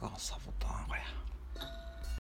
commence à